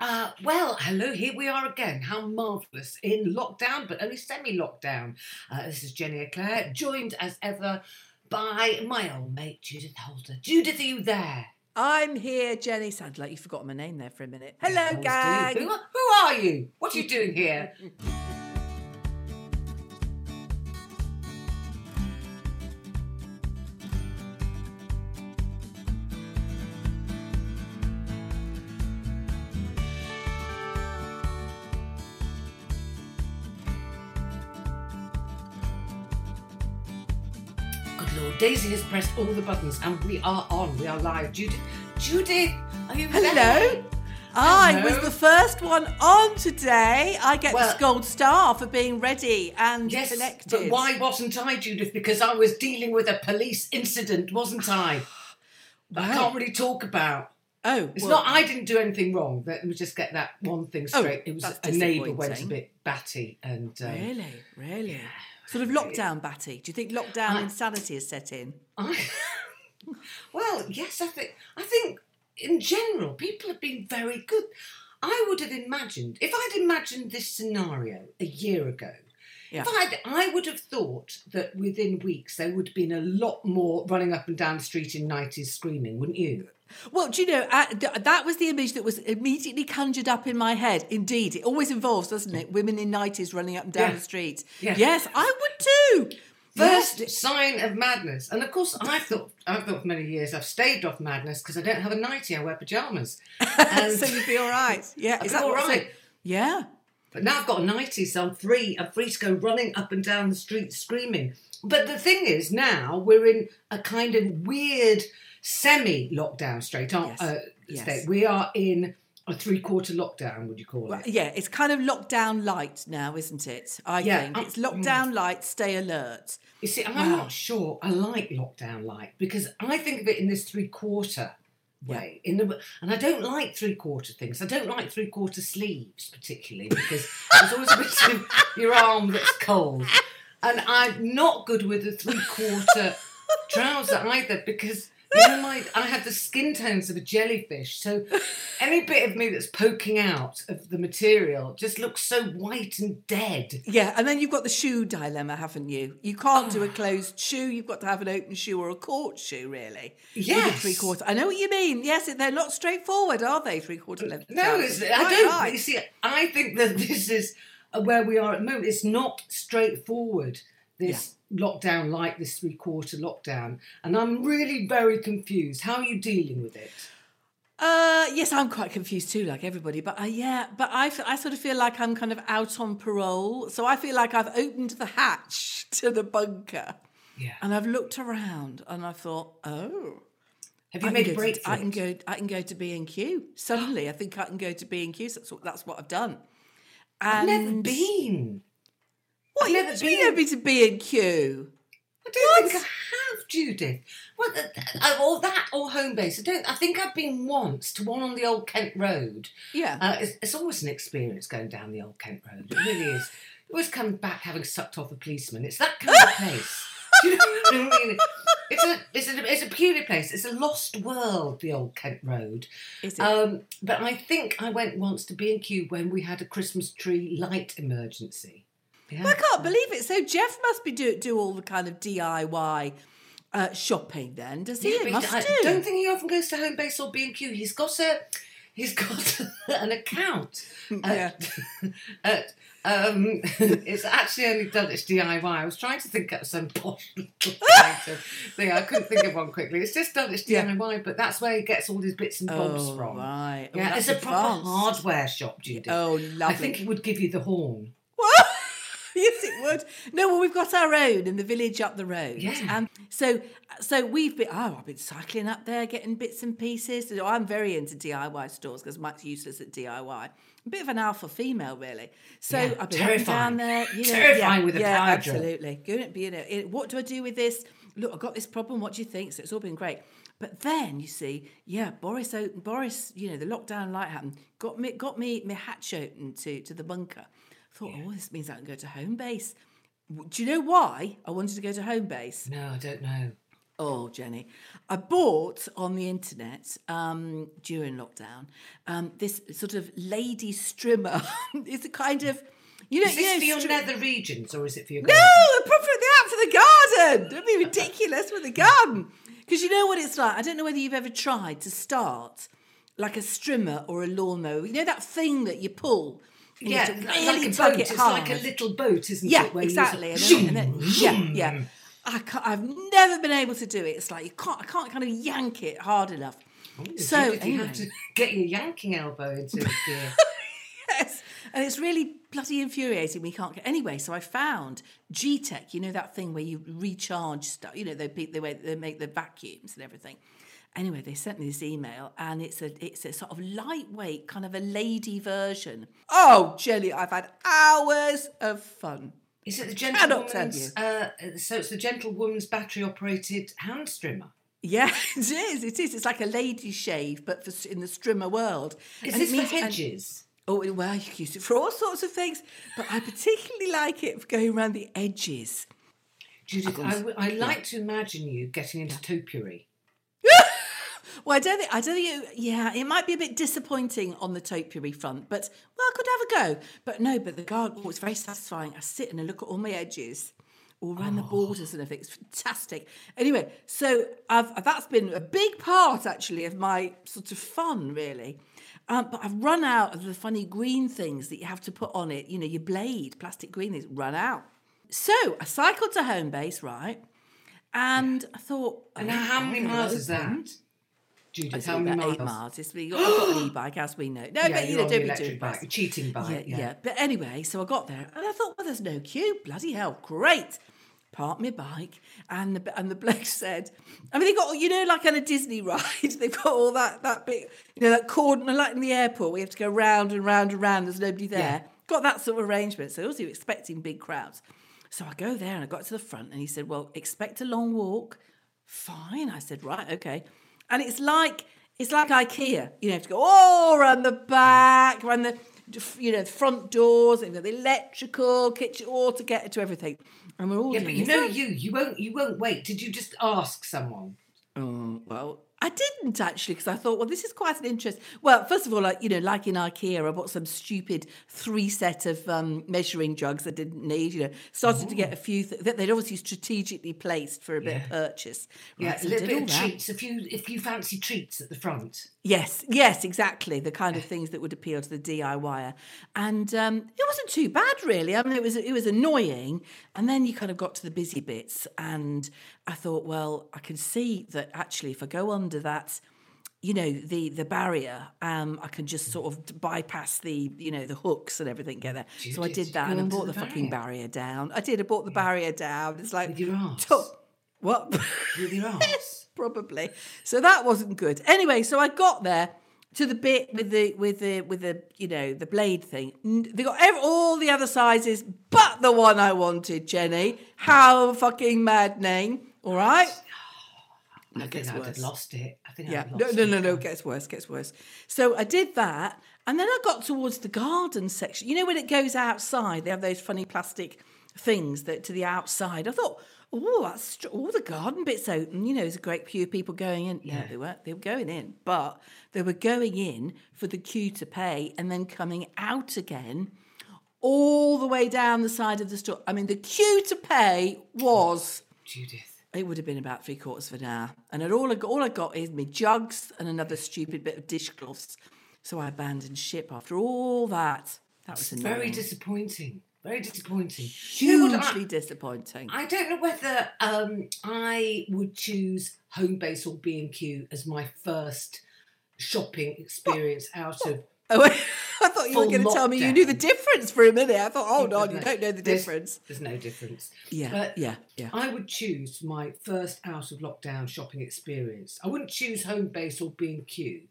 Uh, well, hello, here we are again. How marvellous. In lockdown, but only semi lockdown. Uh, this is Jenny Eclair, joined as ever by my old mate, Judith Holder. Judith, are you there? I'm here, Jenny. Sounded like you forgot my name there for a minute. Hello, gang. Who, who are you? What are you doing here? Daisy has pressed all the buttons and we are on. We are live. Judith, Judith, are you Hello. there? I Hello. was the first one on today. I get Well- the gold star for being ready and Yes, connected. but why wasn't I, Judith? Because I was dealing with a police incident, wasn't I? I can't really talk about. Oh, It's well, not. I didn't do anything wrong. Let me just get that one thing Oh, straight. it was a neighbour went a bit batty, and um, Really, really. Sort of lockdown batty. Do you think lockdown I- insanity is set in? I, well, yes, I think. I think in general, people have been very good. I would have imagined if I'd imagined this scenario a year ago. Yeah. If I'd, I would have thought that within weeks there would have been a lot more running up and down the street in nineties screaming, wouldn't you? Well, do you know, uh, th- that was the image that was immediately conjured up in my head. Indeed, it always involves, doesn't it? Women in 90s running up and down Yeah. the street. Yeah. Yes, I would too. First Yes. sign of madness, and of course, I've thought I've thought for many years I've staved off madness because I don't have a nightie. I wear pajamas, and so you'd be all right. Yeah, I'd is that all right. yeah. But now I've got a nightie, so I'm free. I'm free to go running up and down the street screaming. But the thing is, now we're in a kind of weird semi-lockdown straight aren't Yes. uh, Yes. state. We are in a three-quarter lockdown. Would you call Well, it? yeah, it's kind of lockdown light now, isn't it? I Yeah, think um, it's lockdown light. Stay alert. You see, I'm Wow. not sure I like lockdown light because I think of it in this three-quarter way. In the and I don't like three-quarter things. I don't like three-quarter sleeves particularly because there's always a bit of your arm that's cold. And I'm not good with the three-quarter trouser either because you know my I have the skin tones of a jellyfish. So any bit of me that's poking out of the material just looks so white and dead. Yeah, and then you've got the shoe dilemma, haven't you? You can't do a ah. closed shoe. You've got to have an open shoe or a court shoe, really. Yes. three quarter. I know what you mean. Yes, they're not straightforward, are they? Three quarter length. No, it's, I don't. right. You see, I think that this is where we are at the moment. It's not straightforward. This lockdown, like this three-quarter lockdown, and I'm really very confused. How are you dealing with it? Uh, yes, I'm quite confused too, like everybody. But uh, yeah, but I, I sort of feel like I'm kind of out on parole. So I feel like I've opened the hatch to the bunker Yeah. and I've looked around and I thought, oh. Have you I made a break to, I can go. I can go to B and Q. Suddenly, I think I can go to B and Q. So that's what that's what I've done. I've never been. What? I've You never been. to B and Q. I don't think I have, Judith. What? The, uh, or that or Homebase. I don't. I think I've been once to one on the old Kent Road. Yeah. Uh, it's, it's always an experience going down the old Kent Road. It really is. You always come back having sucked off a policeman. It's that kind of place. Do you know what I mean? It's a, it's a, it's a peculiar place. It's a lost world, the old Kent Road. Is it? Um, but I think I went once to B and Q when we had a Christmas tree light emergency. Yeah. I can't believe it. So Jeff must be do do all the kind of DIY uh, shopping then, does he? Yeah, but must I do. don't think he often goes to Homebase or B and Q. He's got a he's got an account at, at um, it's actually only Dulwich DIY. I was trying to think of some posh thing. I couldn't think of one quickly. It's just done Yeah. DIY, but that's where he gets all his bits and bobs Oh, from. right. Oh, Yeah, that's it's a proper hardware shop, Judy. Oh, lovely. I think he would give you the horn. Yes, it would. No, well, we've got our own in the village up the road. Yeah. And so, so we've been. Oh, I've been cycling up there, getting bits and pieces. So I'm very into DIY stores because Mike's useless at DIY. A bit of an alpha female, really. So Yeah, I've been and down there. You know, Terrifying yeah, with a yeah, power drill. absolutely. Good. You know, it- what do I do with this? Look, I've got this problem. What do you think? So it's all been great. But then you see, yeah, Boris, Boris, you know, the lockdown light happened. Got me, got me, my hatch open to to the bunker. Thought, oh, this means I can go to Homebase. Do you know why I wanted to go to Homebase? No, I don't know. Oh, Jenny, I bought on the internet um, during lockdown um, this sort of lady strimmer. it's a kind of, you know, Is you this know, for your stri- nether regions or is it for your no, garden? the profit the out for the garden. Don't be ridiculous with the garden. Because you know what it's like. I don't know whether you've ever tried to start like a strimmer or a lawnmower. You know that thing that you pull. You Yeah, have to like really a tug boat. it It's like a little boat, isn't Yeah, it? you exactly. And then, and then, yeah, yeah. I can't, I've never been able to do it. It's like you can't, I can't kind of yank it hard enough. Oh, so Judith, you have to get your yanking elbow into gear. yes, and it's really bloody infuriating. We can't get anyway. So I found Gtech. You know that thing where you recharge stuff. You know they pe- the way they make the vacuums and everything. Anyway, they sent me this email, and it's a it's a sort of lightweight, kind of a lady version. Oh, Jenny, I've had hours of fun. Is it the gentlewoman's? Uh, so it's the gentlewoman's battery-operated hand strimmer. Yeah, it is. It is. It's like a lady shave, but for, in the strimmer world. Is And it this for means- and- hedges? Oh, well, you can use it for all sorts of things, but I particularly like it for going around the edges. Judith, I like to imagine you getting into topiary. Well, I don't think I don't think it, yeah, it might be a bit disappointing on the topiary front, but well, I could have a go. But no, but the garden, oh, it's very satisfying. I sit and I look at all my edges, all around the borders and everything. It's fantastic. Anyway, so I've that's been a big part actually of my sort of fun, really. Um, but I've run out of the funny green things that you have to put on it. You know, your blade, plastic green things, run out. So I cycled to Homebase, right? And I thought, And oh, how many miles is that? Judith, how many miles? eight miles. It's, I've got an e-bike, as we know. No, Yeah, but you know, don't be doing bike, cheating bike. Yeah, Yeah, yeah, But anyway, so I got there and I thought, well, there's no queue. Bloody hell, great. Parked my bike, and the and the bloke said, I mean, they got you know, like on a Disney ride, they've got all that that bit, you know, that cordon, like in the airport, we have to go round and round and round. There's nobody there. Yeah. Got that sort of arrangement. So also expecting big crowds. So I go there and I got to the front, and he said, "Well, expect a long walk." Fine, I said, "Right, okay." And it's like it's like IKEA. You have to go oh, all around the back, around the you know front doors, and the electrical kitchen, all to get to everything. And we're all Yeah, doing but you this. know you you won't you won't wait. Did you just ask someone? Oh, well, I didn't actually because I thought, well, this is quite an interest. Well, first of all, like you know, like in IKEA, I bought some stupid three set of um, measuring jugs I didn't need. You know, started to get a few th- that they'd obviously strategically placed for a bit of purchase. Yeah, Right, a so I little bit of treats. If you if you fancy treats at the front. Yes, yes, exactly. The kind of things that would appeal to the DIYer, and um, it wasn't too bad, really. I mean, it was it was annoying, and then you kind of got to the busy bits, and I thought, well, I can see that actually, if I go under that, you know, the the barrier, um, I can just sort of bypass the you know the hooks and everything, get there. so I did that, and I brought the the, fucking barrier? barrier down. I did. I brought the barrier down. It's like With your arse? to- what? With your arse. Probably. So that wasn't good. Anyway, so I got there to the bit with the with the with the you know the blade thing. They got ev all the other sizes, but the one I wanted, Jenny. How fucking maddening! All right. I think gets I'd have worse. lost it. I think Yeah. I'd No, lost no, no, no. It gets worse. Gets worse. So I did that, and then I got towards the garden section. You know when it goes outside, they have those funny plastic things that to the outside. I thought, oh, that's str- all the garden bits open. You know, there's a great queue of people going in. Yeah, they weren't. They were going in, but they were going in for the queue to pay and then coming out again. All the way down the side of the store. I mean, the queue to pay was Judith. it would have been about three quarters of an hour. And then all I got, all I got is my jugs and another stupid bit of dishcloths. So I abandoned ship after all that. That was Very disappointing. Very disappointing. You know I- hugely disappointing. I don't know whether um, I would choose Homebase or B and Q as my first shopping experience out of. Oh, I thought you were going to tell me you knew the difference for a minute. I thought, hold on, you don't know the there's- difference. There's no difference. Yeah, But yeah, yeah. I would choose my first out of lockdown shopping experience. I wouldn't choose Homebase or B and Q.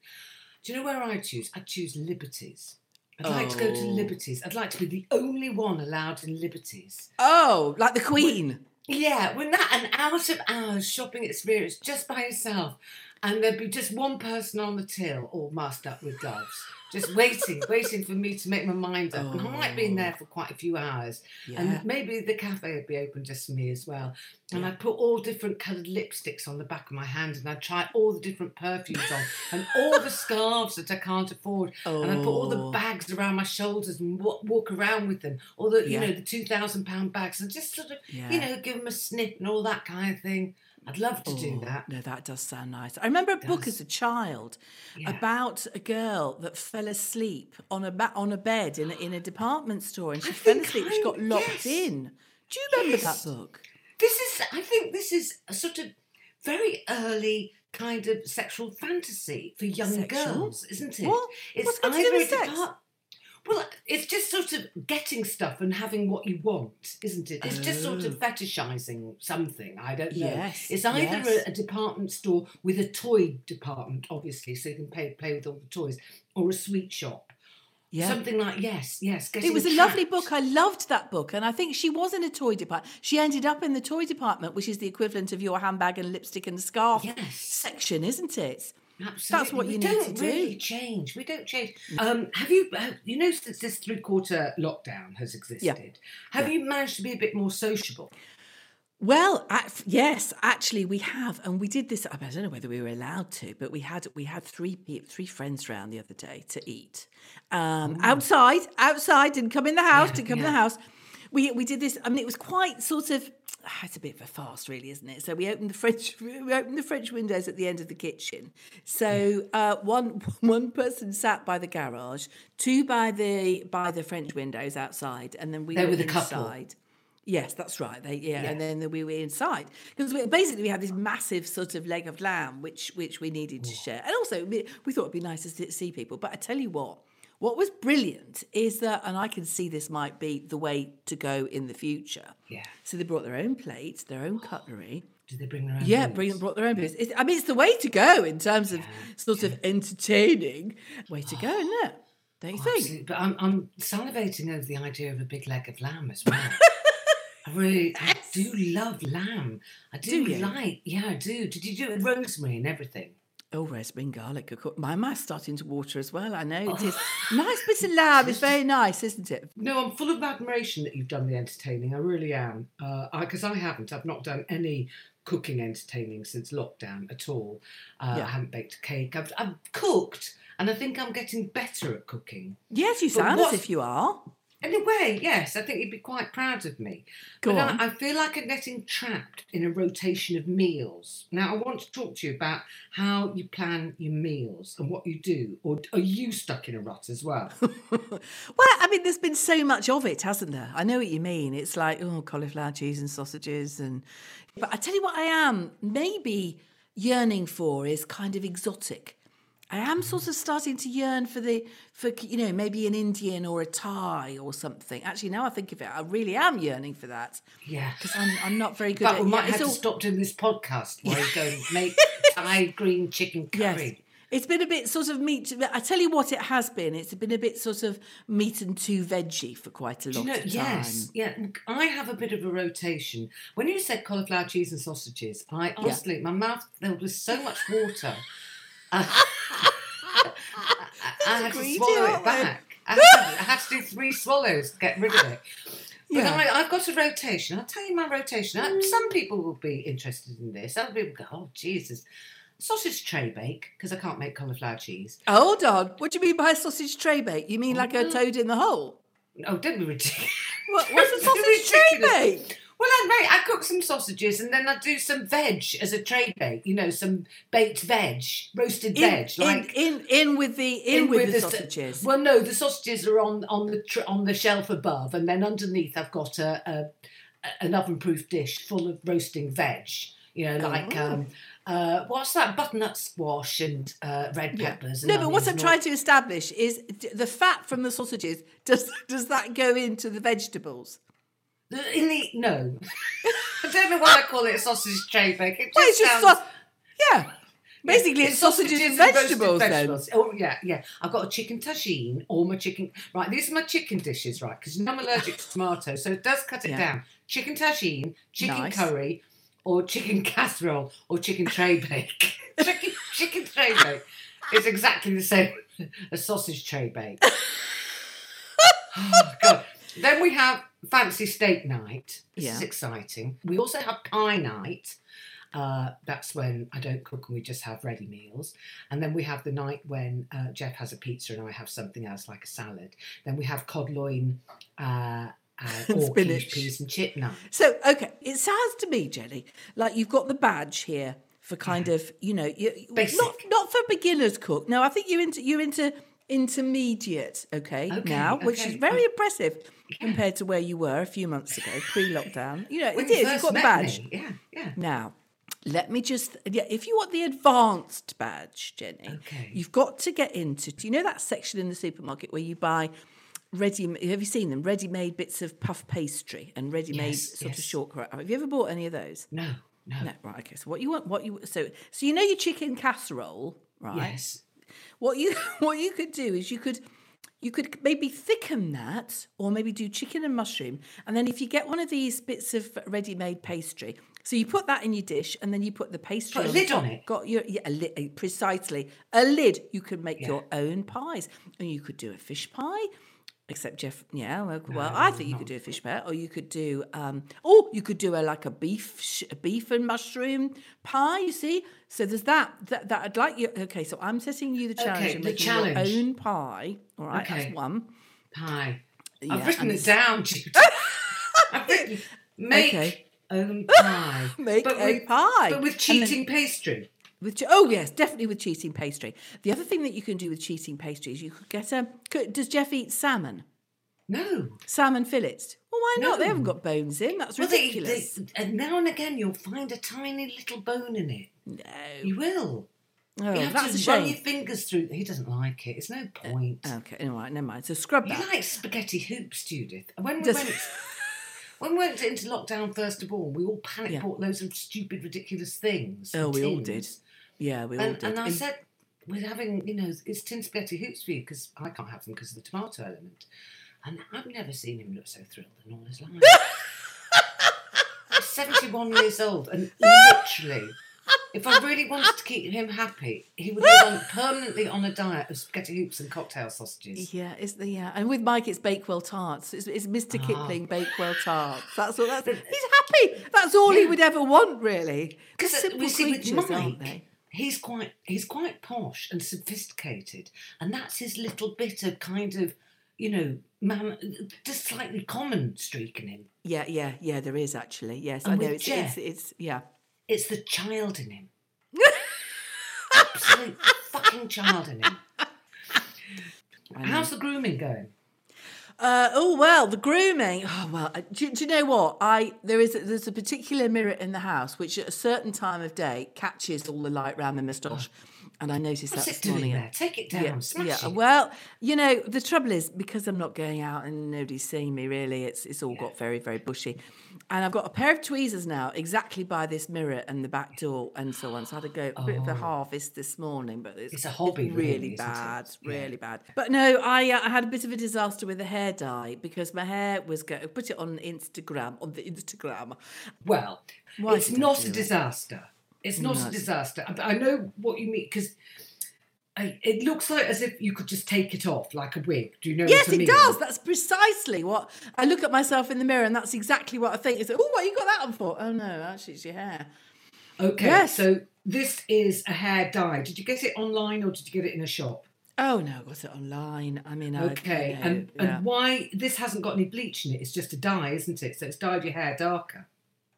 Do you know where I'd choose? I'd choose Liberties. I'd like to go to Oh. Liberties. I'd like to be the only one allowed in Liberties. Oh, like the Queen. Yeah, when that an out of hours shopping experience just by yourself, and there'd be just one person on the till, all masked up with gloves, just waiting, waiting for me to make my mind up. And I might be in there oh. for quite a few hours, Yeah. and maybe the cafe would be open just for me as well. And I'd put all different coloured lipsticks on the back of my hand, and I'd try all the different perfumes on, and all the scarves that I can't afford, and I'd put all Oh. the bags around my shoulders and wa- walk around with them, all the you Yeah. know the two thousand pound bags, and just sort of Yeah. you know give them a sniff and all that kind of thing. I'd love to do Oh, that. No, that does sound nice. I remember a book as a child Yeah. about a girl that fell asleep on a ba- on a bed in a, in a department store, and she I fell asleep. She got locked yes. in. Do you remember Yes. that book? This is, I think, this is a sort of very early kind of sexual fantasy for young Sexual? girls, isn't it? What? It's What's got to do with sex? depart- Well, it's just sort of getting stuff and having what you want, isn't it? It's just sort of Oh. fetishizing something. I don't know. Yes, It's either yes. a, a department store with a toy department, obviously, so you can play play with all the toys, or a sweet shop. Yeah. Something like yes, yes. It was a lovely book. I loved that book. And I think she was in a toy department. She ended up in the toy department, which is the equivalent of your handbag and lipstick and scarf Yes. section, isn't it? Absolutely. what we you need don't really change. We don't change. Um, have you, uh, you know, since this three quarter lockdown has existed, have you managed to be a bit more sociable? Well, ac- yes, actually, we have, and we did this. I don't know whether we were allowed to, but we had we had three three friends round the other day to eat um, outside. Outside, didn't come in the house. Yeah, didn't come in the house. We we did this. I mean, it was quite sort of. ah, It's a bit of a fast, really, isn't it? So we opened the French we opened the French windows at the end of the kitchen. So uh, one one person sat by the garage, two by the by the French windows outside, and then we They were were the couple. inside. Yes, that's right. They, yeah, Yeah. and then we were inside because we, basically we had this massive sort of leg of lamb, which which we needed to share, and also we, we thought it'd be nice to see people. But I tell you what, what was brilliant is that, and I can see this might be the way to go in the future. Yeah. So they brought their own plates, their own cutlery. Did they bring their own? Yeah, bring, brought their own booze. I mean, it's the way to go in terms of sort of entertaining. Way to go, isn't it? Don't you oh, think? Absolutely. But I'm, I'm salivating over the idea of a big leg of lamb as well. I really, I do love lamb. I do, Do like, yeah, I do. Did you do it with rosemary and everything? Oh, rosemary and garlic. My mouth's starting to water as well. I know it is. Oh. nice bit of lamb. It's very nice, isn't it? No, I'm full of admiration that you've done the entertaining. I really am. Because I, haven't. I've not done any cooking entertaining since lockdown at all. Uh, Yeah. I haven't baked a cake. I've, I've cooked, and I think I'm getting better at cooking. Yes, you But sound as if you are. In a way, yes, I think you'd be quite proud of me. Go but on. I, I feel like I'm getting trapped in a rotation of meals. Now, I want to talk to you about how you plan your meals and what you do. Or are you stuck in a rut as well? Well, I mean, there's been so much of it, hasn't there? I know what you mean. It's like, oh, cauliflower cheese and sausages. and But I tell you what, I am maybe yearning for is kind of exotic. I am sort of starting to yearn for the, for, you know, maybe an Indian or a Thai or something. Actually, now I think of it, I really am yearning for that. yeah. Because I'm, I'm not very good But at we might yeah, have to all- stop doing this podcast while you go make Thai green chicken curry. Yes. It's been a bit sort of meat. I tell you what, it has been. It's been a bit sort of meat and two veggie for quite a long you know, time. yes, yeah. I have a bit of a rotation. When you said cauliflower cheese and sausages, I honestly, my mouth filled with so much water. I, I had to swallow it back. I had, to, I had to do three swallows to get rid of it. But Yeah. I, I've got a rotation. I'll tell you my rotation. Uh, Some people will be interested in this. Other people go, oh, Jesus. Sausage tray bake, because I can't make cauliflower cheese. Hold on. What do you mean by sausage tray bake? You mean like a Oh. toad in the hole? Oh, don't be ridiculous. What, what's a sausage tray bake? Well, I make I cook some sausages and then I do some veg as a tray bake. You know, some baked veg, roasted In, veg, like in, in, in with the in, with, the s- sausages. Well, no, the sausages are on on the tr- on the shelf above, and then underneath I've got a, a an oven-proof dish full of roasting veg. You know, like Oh. um, Uh, what's that? Butternut squash and uh, red peppers. and No, but what I'm trying to establish is d- the fat from the sausages. Does does that go into the vegetables? In the no, I don't know why I call it a sausage tray bake. It just, Well, it's just sounds, sau- yeah. Basically, it's sausages, and roasted vegetables. Then. vegetables. Oh yeah, yeah. I've got a chicken tagine or my chicken. Right, these are my chicken dishes, right? Because you know I'm allergic to tomatoes, so it does cut it Yeah. down. Chicken tagine, chicken Nice. curry, or chicken casserole, or chicken tray bake. chicken, chicken tray bake is exactly the same as sausage tray bake. oh god. Then we have fancy steak night. This is exciting. We also have pie night. Uh, that's when I don't cook and we just have ready meals. And then we have the night when uh, Jeff has a pizza and I have something else like a salad. Then we have cod loin uh, uh, And or spinach. peas and chip night. So, okay, it sounds to me, Jenny, like you've got the badge here for kind of, you know, you, not not for beginners cook. No, I think you're into you're into intermediate, okay, Okay, now, which is okay. very impressive compared to where you were a few months ago, pre-lockdown. You know, When it you is. You've got the badge. me. Yeah, yeah. Now, let me just, yeah, if you want the advanced badge, Jenny, Okay. you've got to get into, do you know that section in the supermarket where you buy ready, have you seen them? Ready made bits of puff pastry and ready made Yes, sort of yes. shortbread. Have you ever bought any of those? No, no. No, right, okay. So what you want, what you, so, so you know your chicken casserole, right? Yes. What you, what you could do is you could, you could maybe thicken that, or maybe do chicken and mushroom. And then if you get one of these bits of ready-made pastry, so you put that in your dish, and then you put the pastry Put a on lid on it? Got your yeah, a lid, eh, precisely a lid. You could make Yeah. your own pies, and you could do a fish pie. Except Jeff, yeah. Well, well I think you could do a fish pie, or you could do, um, oh, you could do a like a beef, sh- a beef and mushroom pie. You see, so there's that. That, that I'd like you. Okay, so I'm setting you the challenge Okay, of the making challenge. your own pie. All right, Okay. that's one. Pie. Yeah, I've written it down, I've written make Okay. own pie. Make but a with, pie. But with And then- cheating pastry. With oh yes, definitely with cheating pastry. The other thing that you can do with cheating pastry is you could get a. could- Does Jeff eat salmon? No. Salmon fillets? Well, why not? They haven't got bones in. That's Well, ridiculous. they, and now and again you'll find a tiny little bone in it. no. You will. Oh, you have that's to a run your fingers through. He doesn't like it. It's no uh, point. Okay, all right, never mind. So scrub you like spaghetti hoops, Judith. When we Does- went, when we went into lockdown first of all, we all panic Yeah. bought loads of stupid, ridiculous things. Oh, we all did. Yeah, we all And, did. and I said, we're having, you know, it's tin spaghetti hoops for you because I can't have them because of the tomato element. And I've never seen him look so thrilled in all his life. He's 71 years old and literally, if I really wanted to keep him happy, he would live on, permanently on a diet of spaghetti hoops and cocktail sausages. yeah, it's the yeah, and with Mike, it's Bakewell tarts. It's, it's Mr. Ah. Kipling Bakewell tarts. That's what that's. He's happy. That's all he would ever want, really. Because Simple we see with creatures, aren't Mike, they? He's quite he's quite posh and sophisticated, and that's his little bit of kind of you know man, just slightly common streak in him. Yeah, yeah, yeah. There is actually. Yes, And I know. It's, Jeff- it's it's yeah. It's the child in him. Absolute fucking child in him. How's the grooming going? Uh, oh well, the grooming. Oh well, uh, do, do you know what? I there is there's a particular mirror in the house which at a certain time of day catches all the light round the moustache, and I noticed What's that this morning. there? Take it down. Yeah, Smash yeah. it. Well, you know, the trouble is because I'm not going out and nobody's seeing me. Really, it's it's all got very very bushy, and I've got a pair of tweezers now exactly by this mirror and the back door and so on. So I had to go a bit of a harvest this morning, but it's, Oh. It's a hobby, really, really bad, Yeah. really bad. But no, I uh, I had a bit of a disaster with the hair dye because my hair was going. Put it on Instagram on the Instagram. Well, Why it's not a it? It's not No. a disaster. I, I know what you mean because it looks like as if you could just take it off like a wig. Do you know? Yes, what I it does. That's precisely what I look at myself in the mirror, and that's exactly what I think. Is oh, what you got that on for? Oh no, actually, it's your hair. Okay, Yes. so this is a hair dye. Did you get it online or did you get it in a shop? Oh no, I got it online. I mean, I, Okay, you know, and, yeah. and why this hasn't got any bleach in it? It's just a dye, isn't it? So it's dyed your hair darker.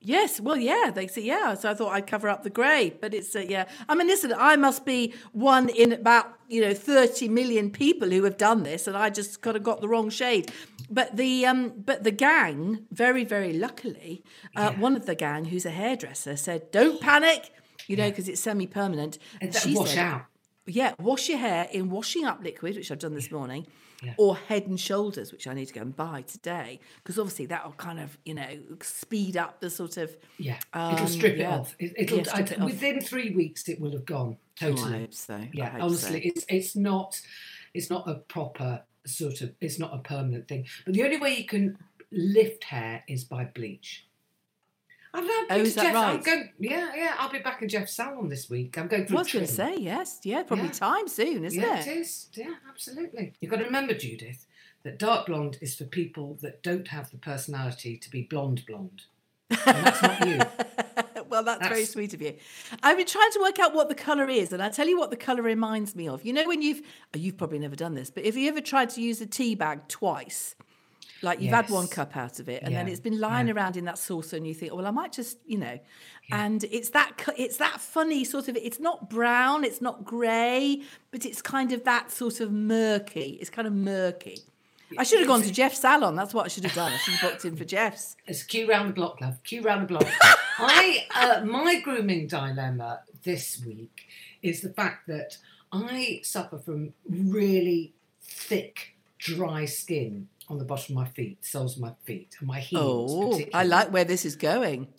Yes, well, yeah, they say yeah. So I thought I'd cover up the grey, but it's uh, yeah. I mean, listen, I must be one in about you know thirty million people who have done this, and I just kind of got the wrong shade. But the um, but the gang, very very luckily, uh, one of the gang who's a hairdresser said, "Don't panic." you know, because it's semi-permanent. And She wash said, out. Yeah, wash your hair in washing up liquid, which I've done this morning, Yeah. or Head and Shoulders, which I need to go and buy today, because obviously that'll kind of you know speed up the sort of. Yeah, Um, it'll strip yeah. it off. It, it'll Yeah, I- it off. within three weeks it will have gone Oh, totally. hope so. Yeah, honestly, so. it's it's not it's not a proper sort of it's not a permanent thing. But the only way you can lift hair is by bleach. I've now Oh, is that Jeff, I'm right? going, yeah, yeah. I'll be back in Jeff's salon this week. I'm going I for a was going to say yes, yeah, probably Yeah. time soon, isn't yeah, it? it is. Yeah, absolutely. You've got to remember, Judith, that dark blonde is for people that don't have the personality to be blonde blonde. And that's not you. well, that's, very sweet of you. I've been trying to work out what the colour is, and I tell you what the colour reminds me of. You know, when you've oh, you've probably never done this, but if you ever tried to use a tea bag twice, like you've had one cup out of it, and then it's been lying yeah. around in that saucer, and you think, oh, well, I might just, you know, and it's that it's that funny sort of. It's not brown, it's not grey, but it's kind of that sort of murky. It's kind of murky. I should have gone to Jeff's salon. That's what I should have done. I should have booked in for Jeff's. It's queue round the block, love. Queue round the block. I uh, my grooming dilemma this week is the fact that I suffer from really thick, dry skin on the bottom of my feet, soles of my feet, and my heels. Oh, I like where this is going.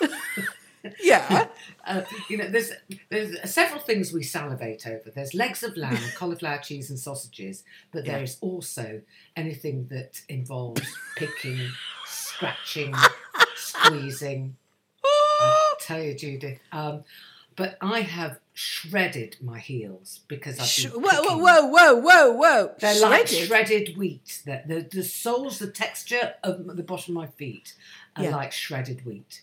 yeah. Uh, you know, there's there's several things we salivate over. There's legs of lamb, cauliflower cheese, and sausages, but Yeah. there's also anything that involves picking, scratching, squeezing. I tell you, Judith. Um, but I have shredded my heels because I've Sh- been whoa, whoa, whoa, whoa, whoa, whoa. They're like Shredded? shredded wheat. The, the the soles, the texture of the bottom of my feet are Yeah. like shredded wheat.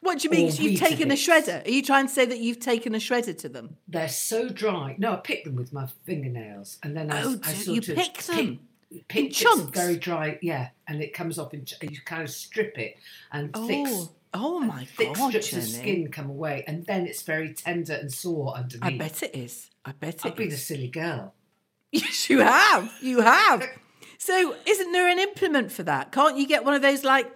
What do you mean? You've taken a shredder. Are you trying to say that you've taken a shredder to them? They're so dry. No, I pick them with my fingernails, and then I, Oh, I sort you of pick them? pick In chunks? very dry. Yeah, and it comes off in. ch- You kind of strip it, and thick, Oh, oh my thick God, strips of Jenny. skin come away, and then it's very tender and sore underneath. I bet it is. I bet it I've been a is. silly girl. Yes, you have. You have. So, isn't there an implement for that? Can't you get one of those like?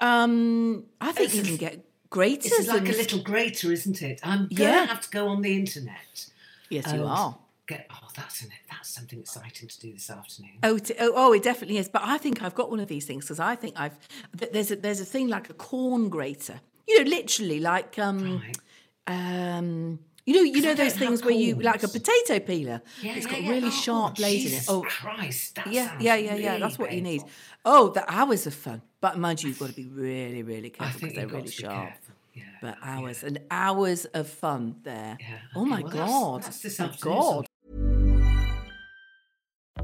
Um, I think you It's- can get graters. It's like and- a little grater, isn't it? I'm gonna Yeah. have to go on the internet. Yes, you are. Get oh, that's an, that's something exciting to do this afternoon. Oh, t- oh, oh, it definitely is. But I think I've got one of these things because I think I've th- there's a there's a thing like a corn grater. You know, literally like um Right. um. You know, you know those things where you like a potato peeler. Yeah, it's yeah, got yeah. really Oh, sharp blades in it. Oh, Christ! Yeah, yeah, yeah, yeah. That's what you need. Oh, the hours of fun. But mind you, you've got to be really, really careful because they're really sharp. Yeah. But yeah. hours and hours of fun there. Yeah, Oh my well, that's- god! that's my god!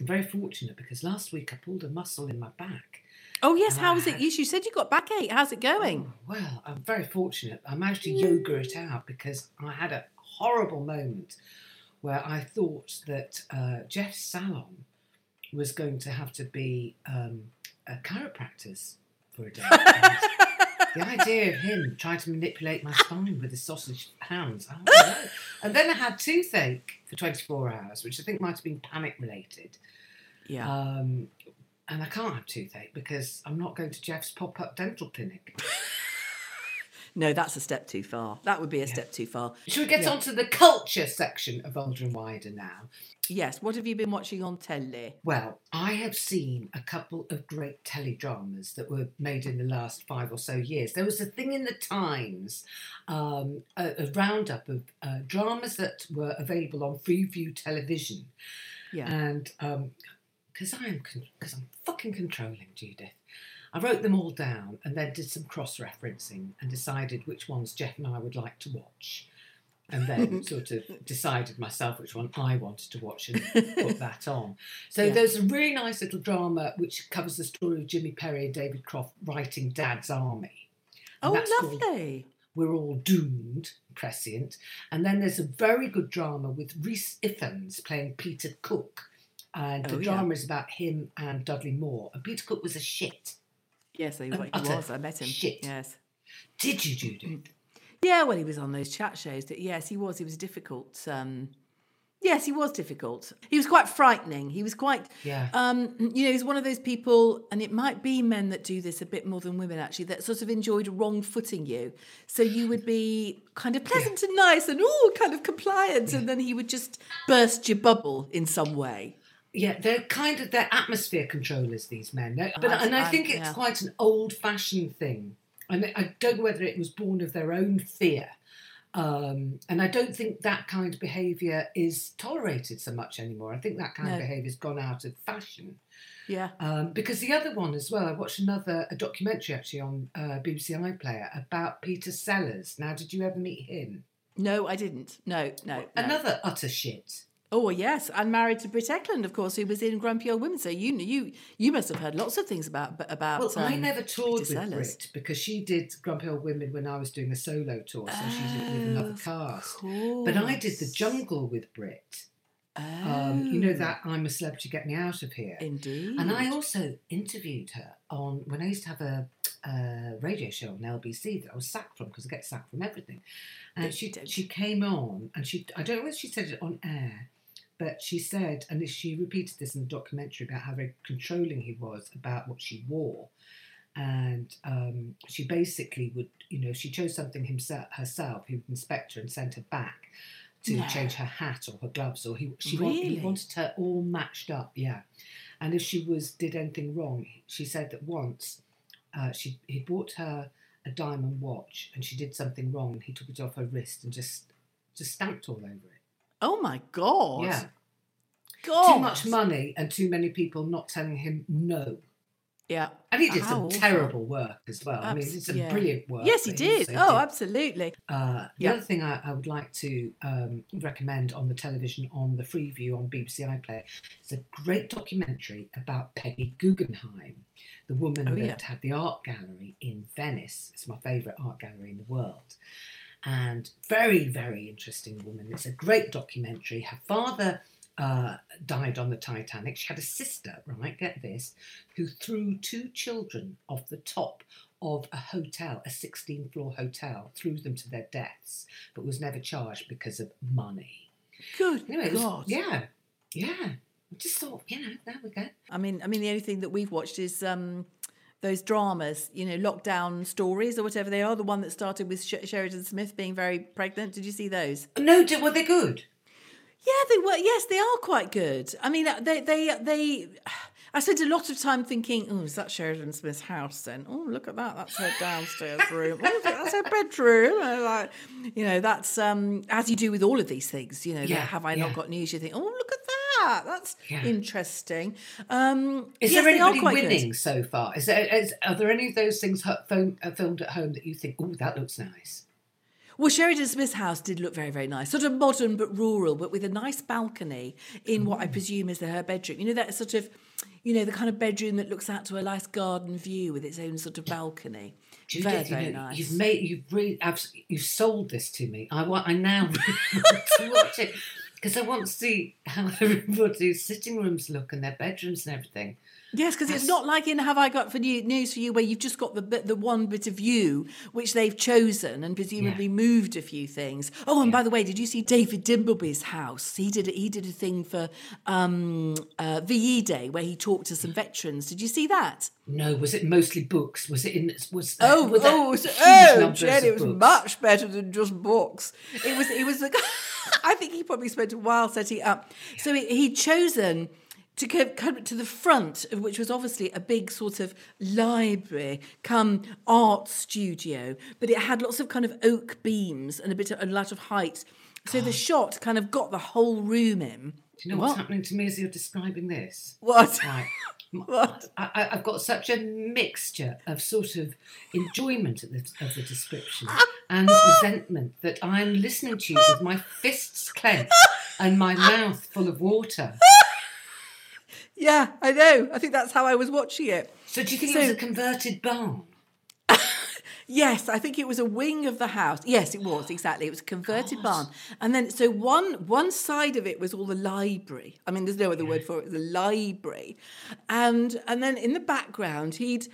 I'm very fortunate because last week I pulled a muscle in my back. Oh yes, how is it? Ah. You said you got backache. How's it going? Well, I'm very fortunate. I managed to yoga it out because I had a horrible moment where I thought that uh, Jeff's salon was going to have to be um, a chiropractor's for a day. The idea of him trying to manipulate my spine with his sausage hands. I don't know. And then I had toothache for 24 hours, which I think might have been panic related. Yeah. Um, and I can't have toothache because I'm not going to Jeff's pop up dental clinic. No, that's a step too far. That would be a step too far. Should we get Yeah. on to the culture section of Older and Wider now? Yes. What have you been watching on telly? Well, I have seen a couple of great teledramas that were made in the last five or so years. There was a thing in the Times, um, a, a roundup of uh, dramas that were available on Freeview television. Yeah. And um, because I am because I'm fucking controlling, Judith. I wrote them all down and then did some cross referencing and decided which ones Jeff and I would like to watch. And then sort of decided myself which one I wanted to watch and put that on. So Yeah. there's a really nice little drama which covers the story of Jimmy Perry and David Croft writing Dad's Army. And Oh, called lovely. we're all doomed, prescient. And then there's a very good drama with Rhys Ifans playing Peter Cook. And oh, the Oh, yeah. drama is about him and Dudley Moore. And Peter Cook was a shit. Yes, he, he was. I met him. shit. Yes. Did you, Judith? Yeah, well, he was on those chat shows. That yes, he was. He was difficult. Um, yes, he was difficult. He was quite frightening. He was quite. Yeah. Um, you know, he's one of those people, and it might be men that do this a bit more than women actually, that sort of enjoyed wrong footing you. So you would be kind of pleasant and nice and all kind of compliant, and then he would just burst your bubble in some way. Yeah, they're kind of they're atmosphere controllers. These men, No, but I've- and I I've- think it's yeah. quite an old-fashioned thing. And I don't know whether it was born of their own fear, um, and I don't think that kind of behaviour is tolerated so much anymore. I think that kind of behaviour's gone out of fashion. Yeah. Um, because the other one as well, I watched another a documentary actually on uh, BBC iPlayer about Peter Sellers. Now, did you ever meet him? No, I didn't. No, no. no. Another utter shit. Oh yes, and married to Britt Ekland, of course, who was in Grumpy Old Women. So you you you must have heard lots of things about about. Well, I um, never toured with Sellers. Britt because she did Grumpy Old Women when I was doing a solo tour, so she did with another Of cast. But I did the. Jungle with Britt. Um, you know that I'm a Celebrity, Get Me Out of Here. Oh. Indeed. And I also interviewed her on when I used to have a, a radio show on LBC that I was sacked from because I get sacked from everything. And she she came on and she I don't know whether she said it on air, but she said and she repeated this in the documentary about how very controlling he was about what she wore. And um, she basically would, you know, she chose something himself herself, he would inspect her and send her back to No. change her hat or her gloves, or he she want, he wanted her all matched up, yeah. And if she was did anything wrong, she said that once uh, she he bought her a diamond watch and she did something wrong. He took it off her wrist and just just stamped all over it. Oh my god. Yeah, God. too much money and too many people not telling him no. Yeah. And he did How some awful. terrible work as well. I mean, it's some yeah. brilliant work. Yes, he did. Oh, absolutely. Uh, the Yeah. other thing I, I would like to um, recommend on the television on the Freeview on BBC iPlayer is a great documentary about Peggy Guggenheim, the woman Oh, that yeah. had the art gallery in Venice. It's my favourite art gallery in the world. And very, very interesting woman. It's a great documentary. Her father uh, died on the Titanic. She had a sister, right? Get this, who threw two children off the top of a hotel, a 16 floor hotel, threw them to their deaths, but was never charged because of money. Good Anyway, it was- God. yeah, yeah. I just thought, you know, there we go. I mean, I mean, the only thing that we've watched is um, those dramas, you know, lockdown stories or whatever they are. The one that started with Sh- Sheridan Smith being very pregnant. Did you see those? No, did, were they good? Yeah, they were. Yes, they are quite good. I mean, uh, they, they, they. I spent a lot of time thinking, oh, is that Sheridan Smith's house then? Oh, look at that. That's her downstairs room. Oh, that's her bedroom. And like, you know, that's um, as you do with all of these things. You know, Yeah, have I yeah. not got news? You think, oh, look at that. That's Yeah. interesting. Um, Is yes, there anybody quite good. winning so far? Is there, is, are there any of those things uh, filmed at home that you think, oh, that looks nice? Well, Sheridan Smith's house did look very, very nice. Sort of modern but rural, but with a nice balcony in what I presume is her bedroom. You know, that sort of, you know, the kind of bedroom that looks out to a nice garden view with its own sort of balcony. Judith, very, you know, nice. You've made, you've really, you've sold this to me. I want, I now want to watch it because I want to see how everybody's sitting rooms look and their bedrooms and everything. Yes, because it's not like in Have I Got for you, News for You, where you've just got the the one bit of you which they've chosen and presumably moved a few things. Oh, and by the way, did you see David Dimbleby's house? He did he did a thing for um, uh, VE Day where he talked to some veterans. Did you see that? No, was it mostly books? Was it in? Was Oh, there oh, oh, numbers Jen, it was books? much better than just books. It was, it was. The, I think he probably spent a while setting it up. So he, he'd chosen to go come to the front, of which was obviously a big sort of library, come art studio, but it had lots of kind of oak beams and a bit of a lot of height. So the shot kind of got the whole room in. Do you know what's happening to me as you're describing this? What? Right. What? I, I- I've got such a mixture of sort of enjoyment of the, of the description and resentment that I'm listening to you with my fists clenched and my mouth full of water. Yeah, I know. I think that's how I was watching it. So do you think it was a converted barn? Yes, I think it was a wing of the house. Yes, it was exactly. It was a converted barn, and then so one one side of it was all the library. I mean, there's no other word for it. The library, and and then in the background, he'd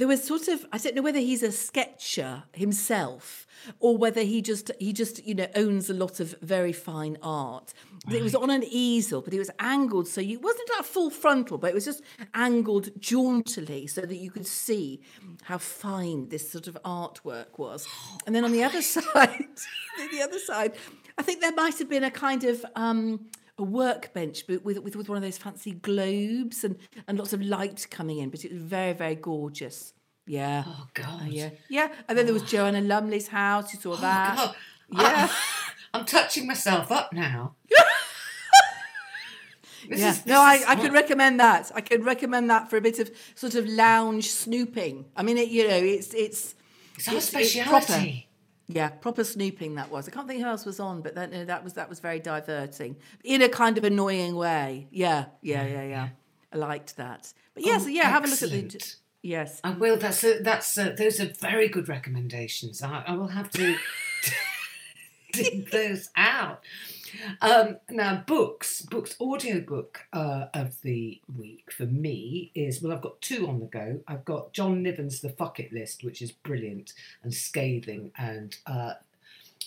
there was sort of I don't know whether he's a sketcher himself or whether he just he just you know owns a lot of very fine art. But It was on an easel, but it was angled, so you it wasn't that full frontal, but it was just angled jauntily, so that you could see how fine this sort of artwork was. And then on the other side, the other side, I think there might have been a kind of um, a workbench, but with, with with one of those fancy globes and and lots of light coming in. But it was very very gorgeous. Yeah. Oh, God. Yeah, yeah, and then there was oh. Joanna Lumley's house. You saw oh, that. God. Yeah. I'm touching myself up now. This Yeah. is- no, I, I could recommend that. I could recommend that for a bit of sort of lounge snooping. I mean, it, you know, it's it's It's our it's- it's speciality. Yeah, proper snooping that was. I can't think who else was on, but that no, that was that was very diverting in a kind of annoying way. Yeah, yeah, yeah, yeah. I liked that. But yes, Oh, yeah, have a look at the. Yes. I will. That's a, that's a, those are very good recommendations. I, I will have to dig those out. Um, now, books, books, audiobook uh, of the week for me is well, I've got two on the go. I've got John Niven's The Fuck It List, which is brilliant and scathing, and uh,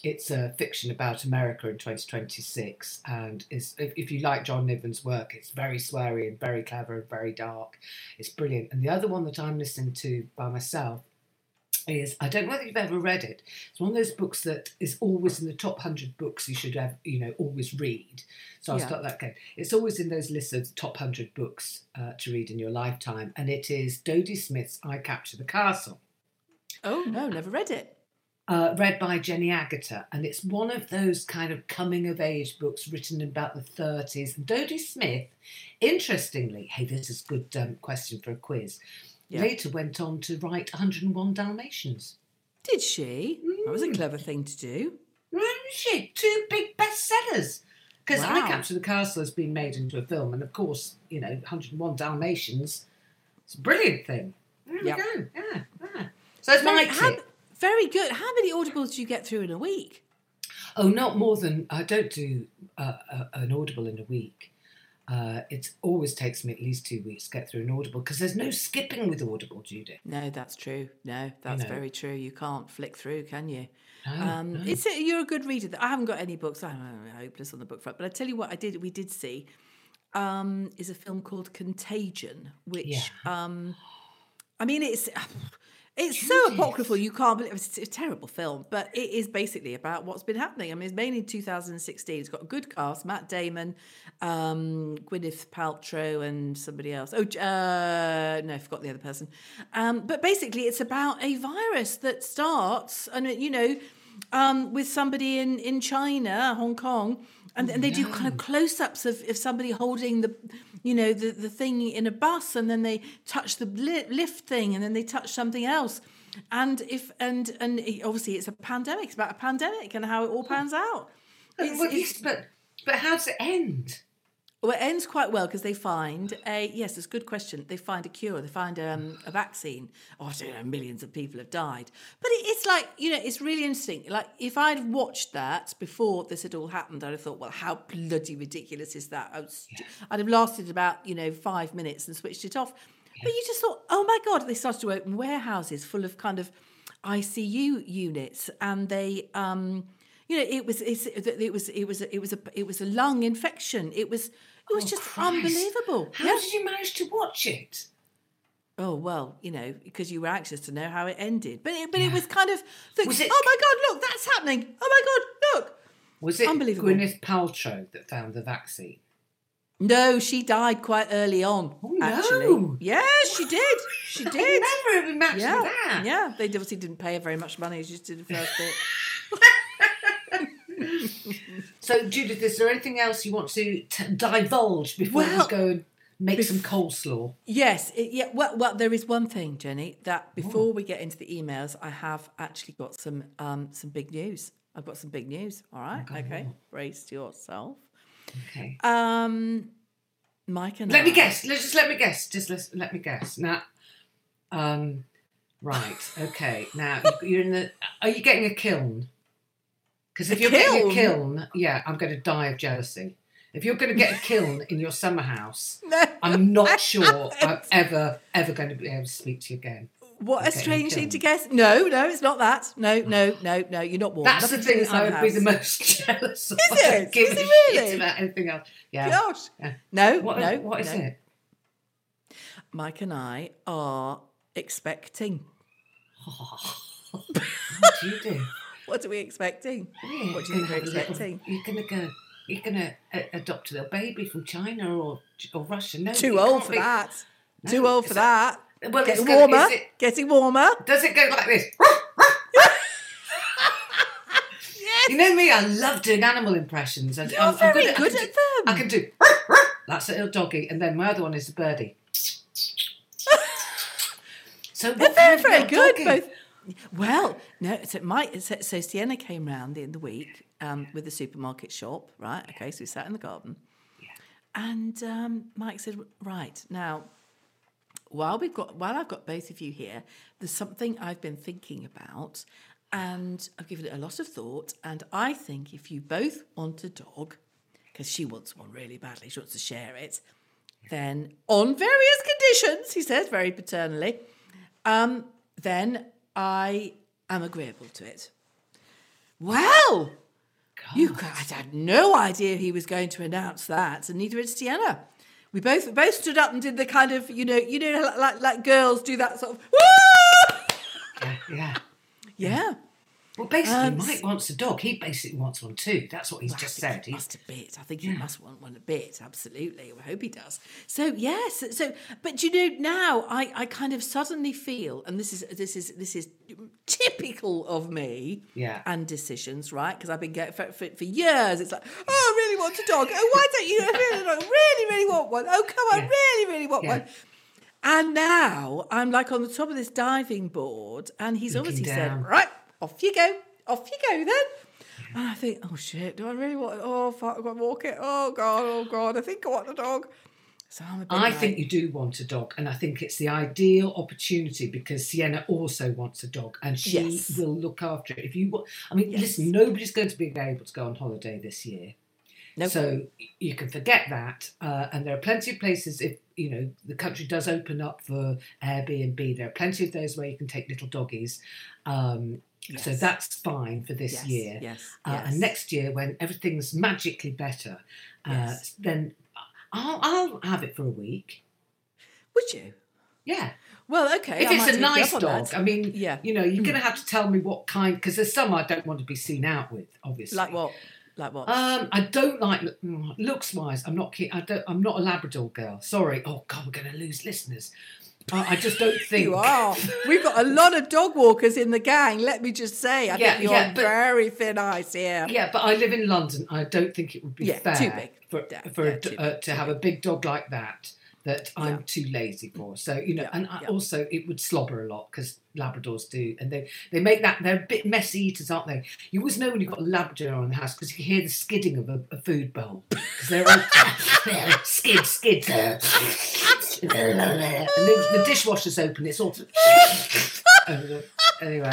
it's a fiction about America in 2026. And is if, if you like John Niven's work, it's very sweary and very clever and very dark. It's brilliant. And the other one that I'm listening to by myself is I don't know whether you've ever read it. It's one of those books that is always in the top hundred books you should have, you know, always read. So I'll Yeah. start that game. It's always in those lists of top hundred books uh, to read in your lifetime, and it is Dodie Smith's "I Capture the Castle." Oh no, never read it. uh, read by Jenny Agutter, and it's one of those kind of coming of age books written in about the 30s. And Dodie Smith, interestingly, hey, this is a good um, question for a quiz, Yeah. later went on to write 101 Dalmatians. Did she? That was a Mm. clever thing to do. She two big bestsellers. Because I Wow. Capture the Castle has been made into a film, and of course, you know, 101 Dalmatians, it's a brilliant thing. There Yep. we go. Yeah, yeah. So it's my How- very good. How many audibles do you get through in a week? Oh, not more than I don't do uh, uh, an audible in a week. Uh, it always takes me at least two weeks to get through an audible because there's no skipping with audible, Judy. No, that's true. No, that's know. very true. You can't flick through, can you? No, um, no. It's a, you're a good reader. I haven't got any books. I'm hopeless on the book front. But I tell you what, I did. We did see um, is a film called Contagion, which Yeah. um, I mean, it's it's so apocryphal you can't believe it's a terrible film, but it is basically about what's been happening. I mean, it's mainly 2016. It's got a good cast: Matt Damon, um, Gwyneth Paltrow, and somebody else. Oh, uh, no, I forgot the other person. Um, but basically, it's about a virus that starts, and you know, um, with somebody in in China, Hong Kong, and, and they do kind of close-ups of, of somebody holding the, you know, the, the thing in a bus, and then they touch the lift thing, and then they touch something else. And if and and obviously it's a pandemic. It's about a pandemic and how it all pans out. It's- well, it's- yes, but but how does it end? Well, it ends quite well because they find a yes, it's a good question. They find a cure. They find um, a vaccine. Oh, I don't know, millions of people have died. But it, it's like you know, it's really interesting. Like if I'd watched that before this had all happened, I'd have thought, well, how bloody ridiculous is that? I was, I'd have lasted about you know five minutes and switched it off. But you just thought, oh my god! They started to open warehouses full of kind of ICU units, and they. Um, you know, it was it was it was it was a it was a lung infection. It was it was Oh, just Christ. unbelievable. How Yeah. did you manage to watch it? Oh well, you know, because you were anxious to know how it ended. But it, but it was kind of think, Was it- oh my god, look, that's happening. Oh my god, look. Was it Unbelievable. Gwyneth Paltrow that found the vaccine? No, she died quite early on. Oh, no. Actually, yeah, she did. She I did. never imagined Yeah, that. yeah. They obviously didn't pay her very much money. She just did the first bit. so, Judith, is there anything else you want to t- divulge before Well, we go and make some coleslaw? Yes, it, yeah. Well, well, there is one thing, Jenny, that before we get into the emails, I have actually got some um, some big news. I've got some big news. All right, okay, brace yourself. Okay. Um, Mike and Let I, me guess. Let's just let me guess. Just let, let me guess. Now, um, right. Okay. Now you're in the. Are you getting a kiln? Because if you're getting a kiln? yeah, I'm going to die of jealousy. If you're going to get a kiln in your summer house, No. I'm not sure I'm ever ever going to be able to speak to you again. What a strange thing to guess. No, no, it's not that. No, oh. no, no, no. You're not warm. That's the Nothing do thing I would be the most jealous of. Is it? give Is it really? about anything else. Yeah. Gosh. Yeah. No, What, no. what is no. it? Mike and I are expecting. What do you do? What are we expecting? What do you think we're expecting? You're gonna go. You're gonna uh, adopt a little baby from China or or Russia. No, Too old for be. that. No, Too old for it's- that. Well, Getting gonna- warmer. it- Getting warmer. Does it go like this? You know me, I love doing animal impressions. and You're I'm, I'm very good can at do- them. I can do. That's a little doggy, and then my other one is a birdie. so They're very, very good. doggy? Both. Well, no. So Mike. So, so Sienna came round in the week um, with the supermarket shop. Right. Okay. So we sat in the garden, and um, Mike said, "Right now, while we've got while I've got both of you here, there's something I've been thinking about, and I've given it a lot of thought. And I think if you both want a dog, because she wants one really badly, she wants to share it, then on various conditions, he says very paternally, um, then I am agreeable to it. Well, you c- I had no idea he was going to announce that, and neither did Sienna. We both both stood up and did the kind of you know you know like like, like girls do that sort of Woo! Yeah, yeah. yeah. Well, basically, Um, Mike wants a dog. He basically wants one too. That's what he's Well, just said. He must a bit. I think he must want one a bit. Absolutely. I hope he does. So yes. So, but you know, now I, I kind of suddenly feel, and this is this is this is typical of me. Yeah. And decisions, right? Because I've been getting for, for, for years. It's like, oh, I really want a dog. Oh, why don't you? I really, really, really want one. Oh, come on, Yeah. really, really want Yeah. one. And now I'm like on the top of this diving board, and he's Looking obviously down. said, right, off you go, off you go then. And I think, oh shit, do I really want? Oh fuck, I've got to walk it. Oh god, oh god, I think I want a dog. So I'm a bit I like, think you do want a dog, and I think it's the ideal opportunity because Sienna also wants a dog, and she Yes. will look after it. If you, wa- I mean, Yes. listen, nobody's going to be able to go on holiday this year, Nope. so you can forget that. Uh, and there are plenty of places if you know the country does open up for Airbnb. There are plenty of those where you can take little doggies. Um, So that's fine for this Yes, year. yes, Uh, yes. And next year, when everything's magically better, uh, Yes. then I'll, I'll have it for a week. would you? Yeah. Well, okay. If I it's a take you up nice dog. I mean, Yeah. you know, you're going to have to tell me what kind, because there's some I don't want to be seen out with, obviously. like what? Like what? Um, I don't like mm, looks wise. I'm not. I don't. I'm not a Labrador girl. Sorry. Oh God, we're going to lose listeners. I, I just don't think you are. We've got a lot of dog walkers in the gang. Let me just say, I Yeah, think you're yeah, on but- very thin ice here. Yeah, but I live in London. I don't think it would be Yeah, fair too big. for Yeah, for a uh, to have a big dog like that that I'm too lazy for. So you know, Yeah, and I yeah. also it would slobber a lot because Labradors do, and they they make that they're a bit messy eaters, aren't they? You always know when you've got a Labrador on the house because you hear the skidding of a, a food bowl because they're all skid skid. Uh, and the, the dishwasher's open. It's all. anyway,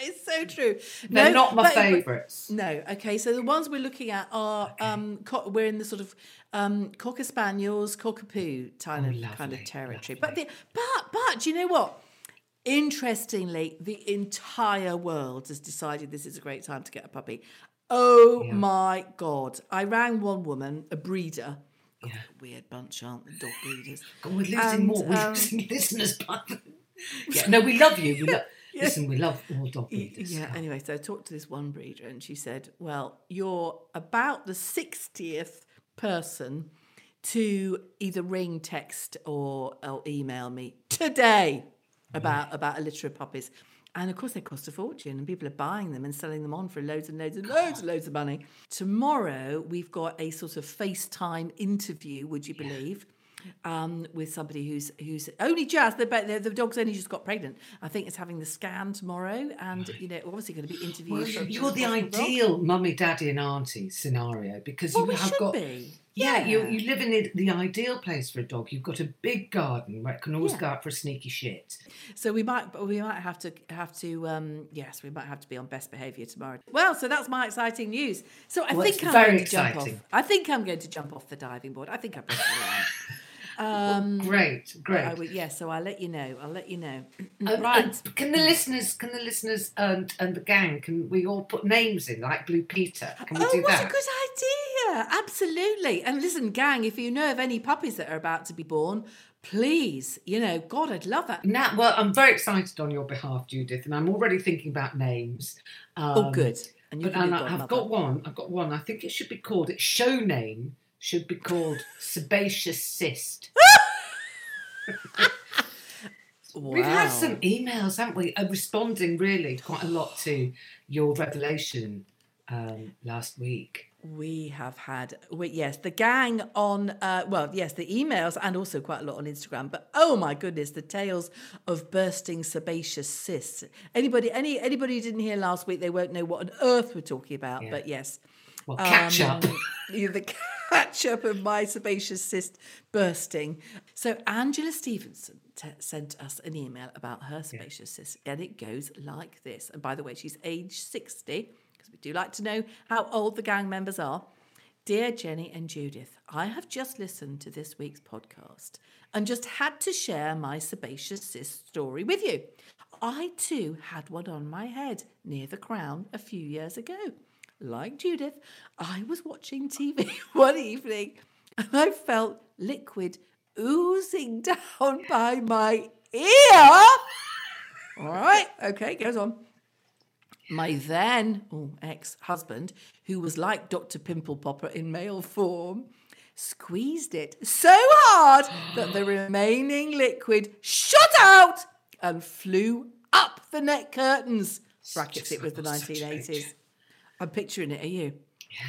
That is so true. they're No, not my but- favourites. No. Okay. So the ones we're looking at are um, co- we're in the sort of um, cocker spaniels, cockapoo kind Oh, of kind of lovely, territory. But the, but but do you know what? Interestingly, the entire world has decided this is a great time to get a puppy. Oh my god! I rang one woman, a breeder. A weird bunch, aren't they? Dog breeders. God, we're losing And, more. We're um, losing listeners. But yeah, no, we love you. We lo- Listen, we love all dog breeders. Yeah. Anyway, so I talked to this one breeder, and she said, "Well, you're about the sixtieth person to either ring, text, or, or email me today about about a litter of puppies." And of course, they cost a fortune, and people are buying them and selling them on for loads and loads and loads and loads of money. Tomorrow, we've got a sort of FaceTime interview, would you believe? Um, with somebody who's who's only just the, the the dog's only just got pregnant. I think it's having the scan tomorrow, and you know obviously going to be interviewed. Well, for- you're the for dog. ideal mummy, daddy, and auntie scenario because Well, you have got. be. Yeah, you Yeah. you live in the, the ideal place for a dog. You've got a big garden where it can always Yeah. go out for a sneaky shit. So we might, we might have to have to. Um, yes, we might have to be on best behaviour tomorrow. Well, so that's my exciting news. So I Well, think I'm very going to jump off. exciting. I think I'm going to jump off the diving board. I think I am. Um, great, great. I would, yeah, so I'll let you know. I'll let you know. Um, right. can the listeners, can the listeners and and the gang, can we all put names in like Blue Peter? Can we Oh, do what that? a good idea! Absolutely. And listen, gang, if you know of any puppies that are about to be born, please, you know, God, I'd love that. Now, well, I'm very excited on your behalf, Judith, and I'm already thinking about names. Um, oh, good. And you But can and I've got one. I've got one. I think it should be called. Its show name should be called Sebaceous Cyst. We've had some emails, haven't we, uh, responding really quite a lot to your revelation um, last week. We have had, we, yes, the gang on, uh, well, yes, the emails and also quite a lot on Instagram. But oh my goodness, the tales of bursting sebaceous cysts. Anybody, any anybody who didn't hear last week, they won't know what on earth we're talking about. Yeah. But yes, Well, catch up. um, you the catch up of my sebaceous cyst bursting. So Angela Stevenson t- sent us an email about her sebaceous cyst, and it goes like this. And by the way, she's age sixty because we do like to know how old the gang members are. Dear Jenny and Judith, I have just listened to this week's podcast and just had to share my sebaceous cyst story with you. I too had one on my head near the crown a few years ago. Like Judith, I was watching TV one evening and I felt liquid oozing down by my ear. All right, okay, goes on. My then oh, ex husband, who was like Dr. Pimple Popper in male form, squeezed it so hard that the remaining liquid shot out and flew up the neck curtains. Brackets, it was the 1980s. I'm picturing it, are you? Yeah.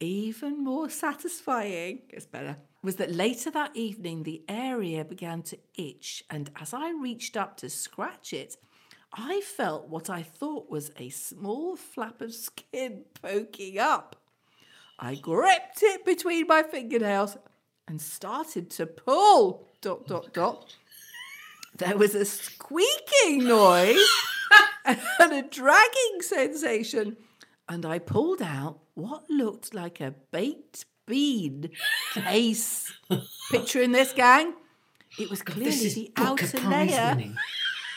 Even more satisfying, it's better, was that later that evening the area began to itch, and as I reached up to scratch it, I felt what I thought was a small flap of skin poking up. I gripped it between my fingernails and started to pull. Dot dot dot. There was a squeaking noise and a dragging sensation, and I pulled out what looked like a baked bean case. Picturing this, gang? It was clearly the outer layer.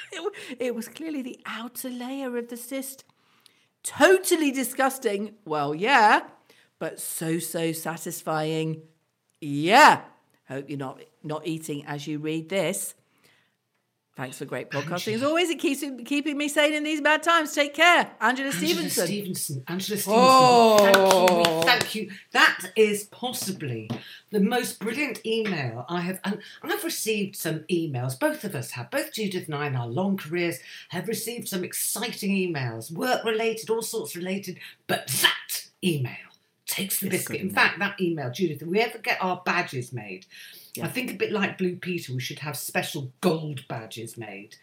It, it was clearly the outer layer of the cyst. Totally disgusting. Well, yeah, but so so satisfying. Yeah. Hope you're not not eating as you read this. Thanks for great podcasting. As always, it keeps keeping me sane in these bad times. Take care, Angela, Angela Stevenson. Stevenson. Angela oh. Stevenson. Oh. Thank you. Thank you. That is possibly the most brilliant email I have. And I've received some emails. Both of us have. Both Judith and I, in our long careers, have received some exciting emails, work related, all sorts related. But that email takes the It's biscuit. In fact, that email, Judith, if we ever get our badges made, I think a bit like Blue Peter, we should have special gold badges made.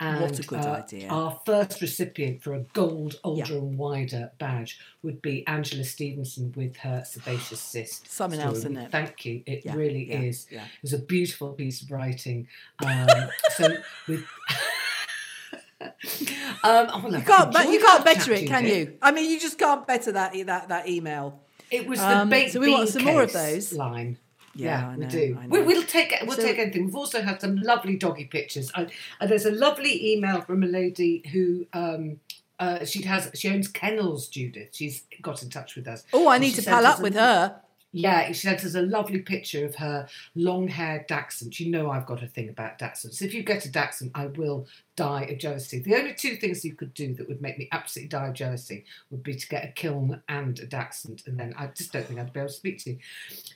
And, What a good uh, idea. Our first recipient for a gold older Yeah. and wider badge would be Angela Stevenson with her sebaceous cyst. Something story. else, isn't it? Thank you. It Yeah, really yeah, is. yeah. It was a beautiful piece of writing. Um, so with. um, oh, You can't, but you can't better it, can Judith. you? I mean, you just can't better that that that email. It was the Um, baked so we want some more of those. line. Yeah, Yeah, I we know, do. We, we'll take we'll So- take anything. We've also had some lovely doggy pictures. I, and there's a lovely email from a lady who um, uh, she has she owns kennels. Judith, she's got in touch with us. Oh, I need to pal up with her. Yeah, she sent us a lovely picture of her long-haired dachshund. You know I've got a thing about dachshunds. If you get a dachshund, I will die of jealousy. The only two things you could do that would make me absolutely die of jealousy would be to get a kiln and a dachshund, and then I just don't think I'd be able to speak to you.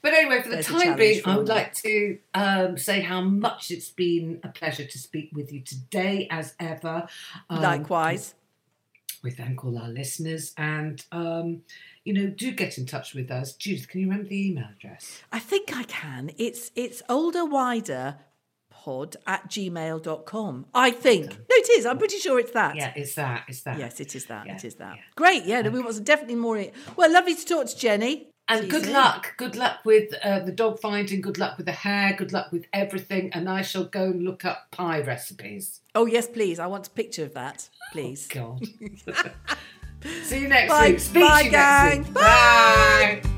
But anyway, for the There's time being, I would like to um, say how much it's been a pleasure to speak with you today, as ever. Um, Likewise. we thank all our listeners and um, you know do get in touch with us judith can you remember the email address I think I can. It's it's older wider pod at gmail.com. I think. No, it is. I'm pretty sure it's that. yeah it's that it's that Yes, it is that. Yeah, it is that. yeah. Great. Yeah, no, we want definitely more. Well, lovely to talk to Jenny. and See good luck good luck with uh, the dog finding good luck with the hair good luck with everything and i shall go and look up pie recipes Oh, yes, please. I want a picture of that, please. god see you next Bye. week speak Bye, to you next gang. week bye. The